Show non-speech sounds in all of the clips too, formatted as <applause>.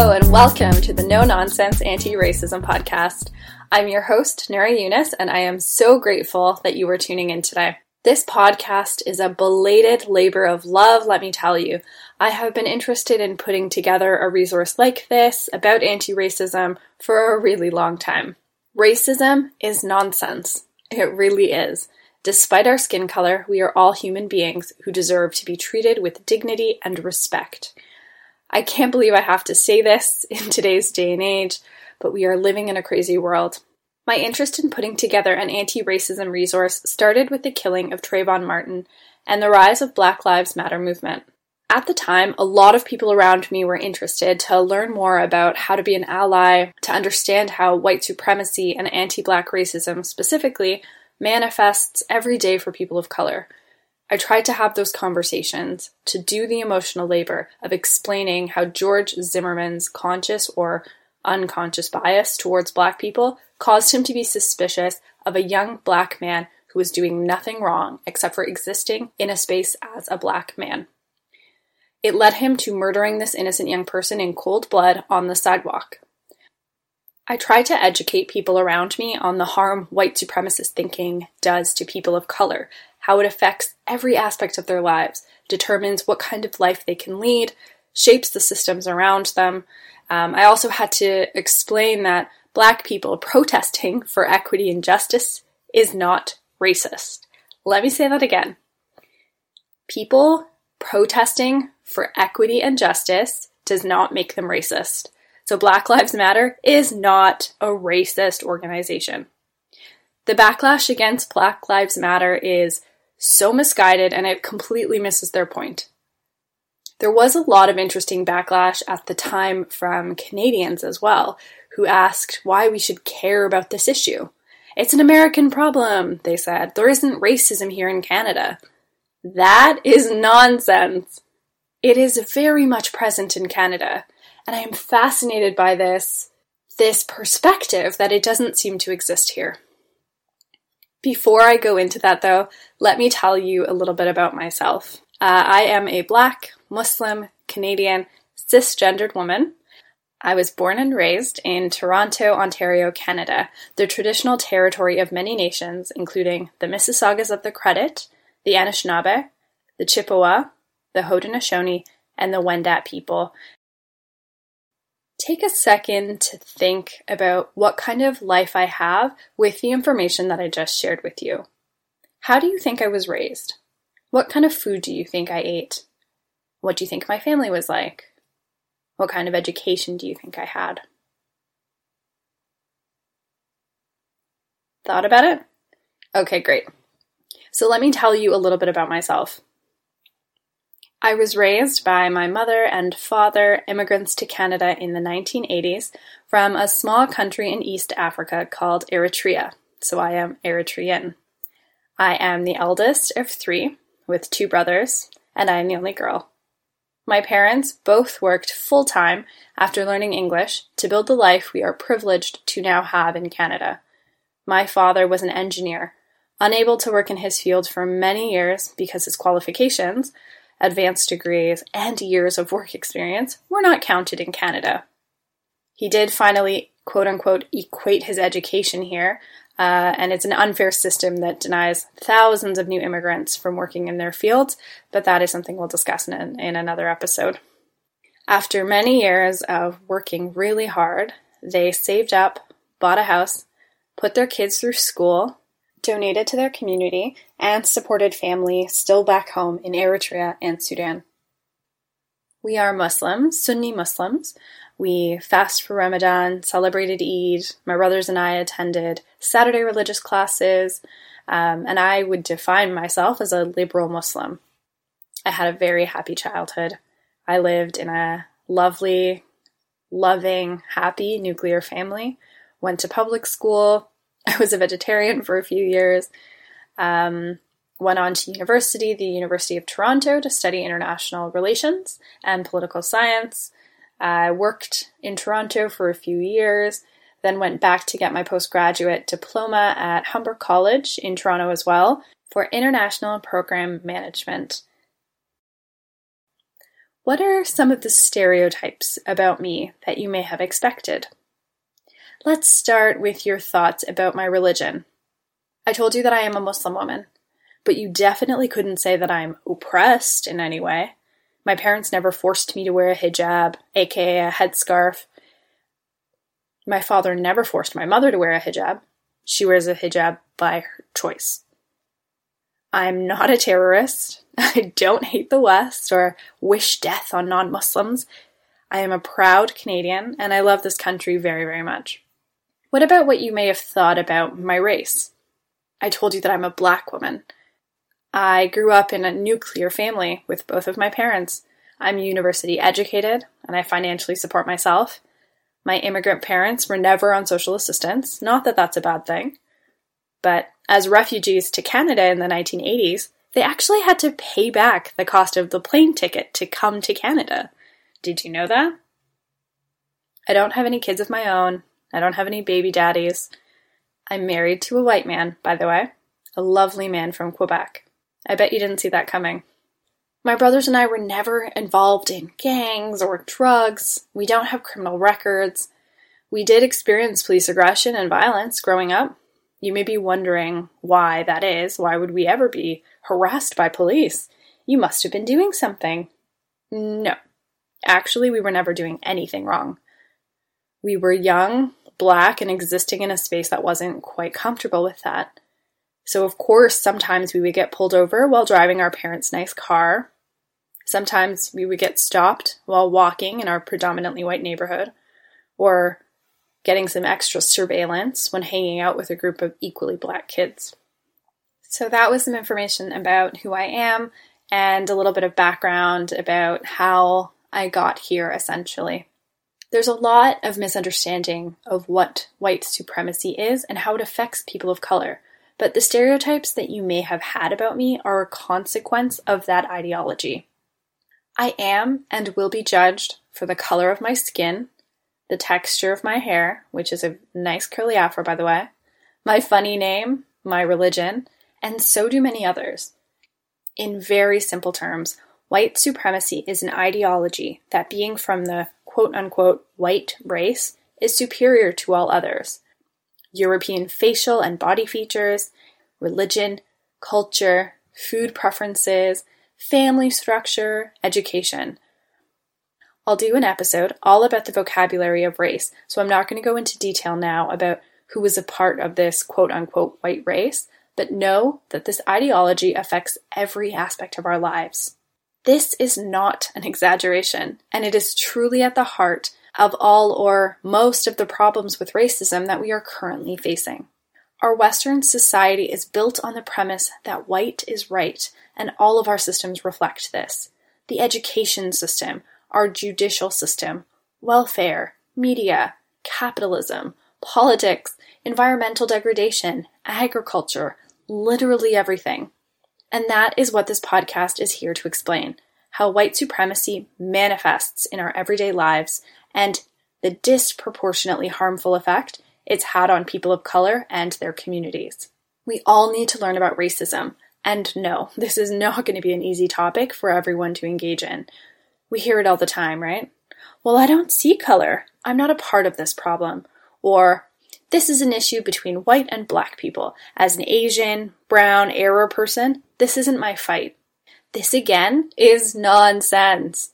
Hello, and welcome to the No Nonsense Anti Racism Podcast. I'm your host, Nara Eunice, and I am so grateful that you are tuning in today. This podcast is a belated labor of love, let me tell you. I have been interested in putting together a resource like this about anti racism for a really long time. Racism is nonsense. It really is. Despite our skin color, we are all human beings who deserve to be treated with dignity and respect. I can't believe I have to say this <laughs> in today's day and age, but we are living in a crazy world. My interest in putting together an anti racism resource started with the killing of Trayvon Martin and the rise of Black Lives Matter movement. At the time, a lot of people around me were interested to learn more about how to be an ally, to understand how white supremacy and anti black racism specifically manifests every day for people of color. I tried to have those conversations, to do the emotional labor of explaining how George Zimmerman's conscious or unconscious bias towards black people caused him to be suspicious of a young black man who was doing nothing wrong except for existing in a space as a black man. It led him to murdering this innocent young person in cold blood on the sidewalk. I try to educate people around me on the harm white supremacist thinking does to people of color, how it affects every aspect of their lives, determines what kind of life they can lead, shapes the systems around them. Um, I also had to explain that black people protesting for equity and justice is not racist. Let me say that again. People protesting for equity and justice does not make them racist. So Black Lives Matter is not a racist organization. The backlash against Black Lives Matter is so misguided and it completely misses their point. There was a lot of interesting backlash at the time from Canadians as well, who asked why we should care about this issue. It's an American problem, they said. There isn't racism here in Canada. That is nonsense. It is very much present in Canada, and I am fascinated by this this perspective that it doesn't seem to exist here. Before I go into that, though, let me tell you a little bit about myself. Uh, I am a black, Muslim, Canadian, cisgendered woman. I was born and raised in Toronto, Ontario, Canada, the traditional territory of many nations, including the Mississaugas of the Credit, the Anishinaabe, the Chippewa, the Haudenosaunee, and the Wendat people. Take a second to think about what kind of life I have with the information that I just shared with you. How do you think I was raised? What kind of food do you think I ate? What do you think my family was like? What kind of education do you think I had? Thought about it? Okay, great. So let me tell you a little bit about myself. I was raised by my mother and father, immigrants to Canada in the 1980s, from a small country in East Africa called Eritrea, so I am Eritrean. I am the eldest of three, with two brothers, and I am the only girl. My parents both worked full time after learning English to build the life we are privileged to now have in Canada. My father was an engineer, unable to work in his field for many years because his qualifications advanced degrees, and years of work experience were not counted in Canada. He did finally, quote unquote, equate his education here, uh, and it's an unfair system that denies thousands of new immigrants from working in their fields, but that is something we'll discuss in, in another episode. After many years of working really hard, they saved up, bought a house, put their kids through school, donated to their community, and supported family still back home in Eritrea and Sudan. We are Muslims, Sunni Muslims. We fast for Ramadan, celebrated Eid. My brothers and I attended Saturday religious classes, um, and I would define myself as a liberal Muslim. I had a very happy childhood. I lived in a lovely, loving, happy nuclear family. Went to public school, <laughs> I was a vegetarian for a few years. Um, went on to university, the University of Toronto, to study international relations and political science. I worked in Toronto for a few years, then went back to get my postgraduate diploma at Humber College in Toronto as well for international program management. What are some of the stereotypes about me that you may have expected? Let's start with your thoughts about my religion. I told you that I am a Muslim woman, but you definitely couldn't say that I'm oppressed in any way. My parents never forced me to wear a hijab, aka a headscarf. My father never forced my mother to wear a hijab. She wears a hijab by her choice. I'm not a terrorist. <laughs> I don't hate the West or wish death on non Muslims. I am a proud Canadian and I love this country very, very much. What about what you may have thought about my race? I told you that I'm a black woman. I grew up in a nuclear family with both of my parents. I'm university educated and I financially support myself. My immigrant parents were never on social assistance, not that that's a bad thing. But as refugees to Canada in the 1980s, they actually had to pay back the cost of the plane ticket to come to Canada. Did you know that? I don't have any kids of my own. I don't have any baby daddies. I'm married to a white man, by the way, a lovely man from Quebec. I bet you didn't see that coming. My brothers and I were never involved in gangs or drugs. We don't have criminal records. We did experience police aggression and violence growing up. You may be wondering why that is. Why would we ever be harassed by police? You must have been doing something. No. Actually, we were never doing anything wrong. We were young, black and existing in a space that wasn't quite comfortable with that. So, of course, sometimes we would get pulled over while driving our parents' nice car. Sometimes we would get stopped while walking in our predominantly white neighborhood, or getting some extra surveillance when hanging out with a group of equally black kids. So, that was some information about who I am and a little bit of background about how I got here essentially. There's a lot of misunderstanding of what white supremacy is and how it affects people of color, but the stereotypes that you may have had about me are a consequence of that ideology. I am and will be judged for the color of my skin, the texture of my hair, which is a nice curly afro, by the way, my funny name, my religion, and so do many others. In very simple terms, white supremacy is an ideology that being from the quote unquote white race is superior to all others. European facial and body features, religion, culture, food preferences, family structure, education. I'll do an episode all about the vocabulary of race, so I'm not going to go into detail now about who was a part of this quote unquote white race, but know that this ideology affects every aspect of our lives. This is not an exaggeration, and it is truly at the heart of all or most of the problems with racism that we are currently facing. Our Western society is built on the premise that white is right, and all of our systems reflect this. The education system, our judicial system, welfare, media, capitalism, politics, environmental degradation, agriculture, literally everything. And that is what this podcast is here to explain how white supremacy manifests in our everyday lives and the disproportionately harmful effect it's had on people of color and their communities. We all need to learn about racism. And no, <laughs> this is not going to be an easy topic for everyone to engage in. We hear it all the time, right? Well, I don't see color. I'm not a part of this problem. Or, this is an issue between white and black people. As an Asian, brown, Arab person, this isn't my fight. This again is nonsense.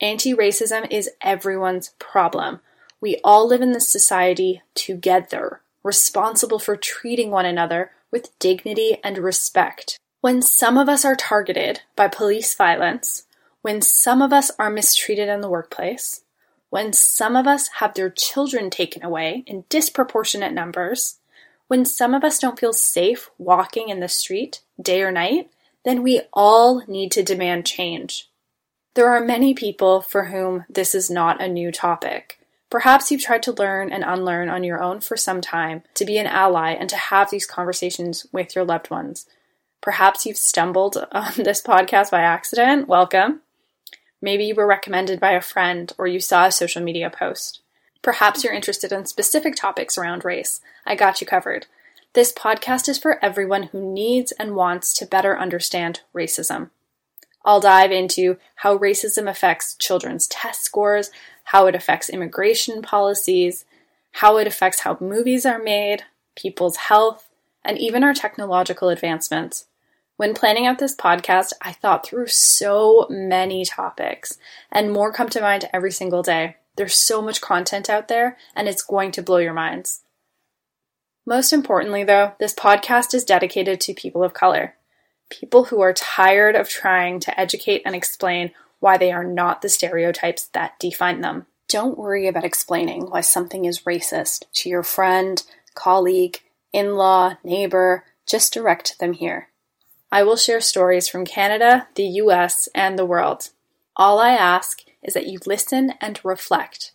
Anti racism is everyone's problem. We all live in this society together, responsible for treating one another with dignity and respect. When some of us are targeted by police violence, when some of us are mistreated in the workplace, when some of us have their children taken away in disproportionate numbers, when some of us don't feel safe walking in the street day or night, then we all need to demand change. There are many people for whom this is not a new topic. Perhaps you've tried to learn and unlearn on your own for some time to be an ally and to have these conversations with your loved ones. Perhaps you've stumbled <laughs> on this podcast by accident. Welcome. Maybe you were recommended by a friend or you saw a social media post. Perhaps you're interested in specific topics around race. I got you covered. This podcast is for everyone who needs and wants to better understand racism. I'll dive into how racism affects children's test scores, how it affects immigration policies, how it affects how movies are made, people's health, and even our technological advancements. When planning out this podcast, I thought through so many topics, and more come to mind every single day. There's so much content out there, and it's going to blow your minds. Most importantly, though, this podcast is dedicated to people of color. People who are tired of trying to educate and explain why they are not the stereotypes that define them. Don't worry about explaining why something is racist to your friend, colleague, in law, neighbor, just direct them here. I will share stories from Canada, the US, and the world. All I ask is that you listen and reflect.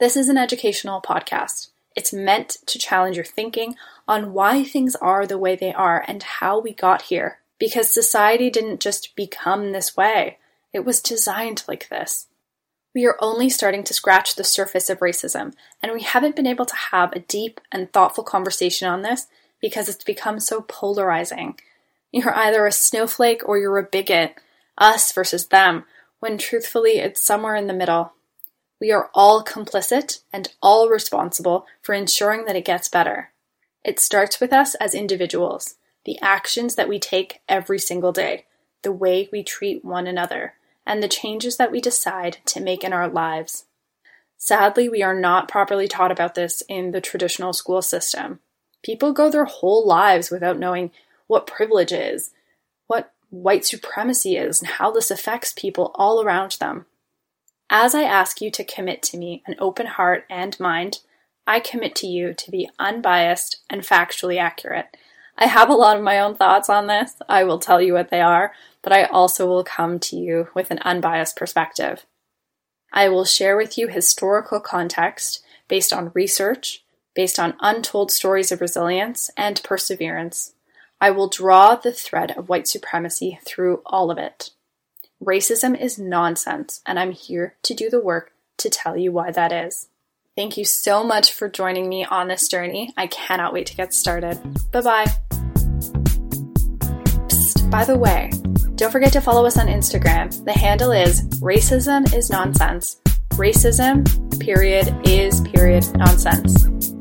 This is an educational podcast. It's meant to challenge your thinking on why things are the way they are and how we got here. Because society didn't just become this way, it was designed like this. We are only starting to scratch the surface of racism, and we haven't been able to have a deep and thoughtful conversation on this because it's become so polarizing. You're either a snowflake or you're a bigot, us versus them, when truthfully it's somewhere in the middle. We are all complicit and all responsible for ensuring that it gets better. It starts with us as individuals, the actions that we take every single day, the way we treat one another, and the changes that we decide to make in our lives. Sadly, we are not properly taught about this in the traditional school system. People go their whole lives without knowing what privilege is, what white supremacy is, and how this affects people all around them. As I ask you to commit to me an open heart and mind, I commit to you to be unbiased and factually accurate. I have a lot of my own thoughts on this. I will tell you what they are, but I also will come to you with an unbiased perspective. I will share with you historical context based on research, based on untold stories of resilience and perseverance. I will draw the thread of white supremacy through all of it. Racism is nonsense, and I'm here to do the work to tell you why that is. Thank you so much for joining me on this journey. I cannot wait to get started. Bye bye. By the way, don't forget to follow us on Instagram. The handle is racism is nonsense. Racism, period, is period nonsense.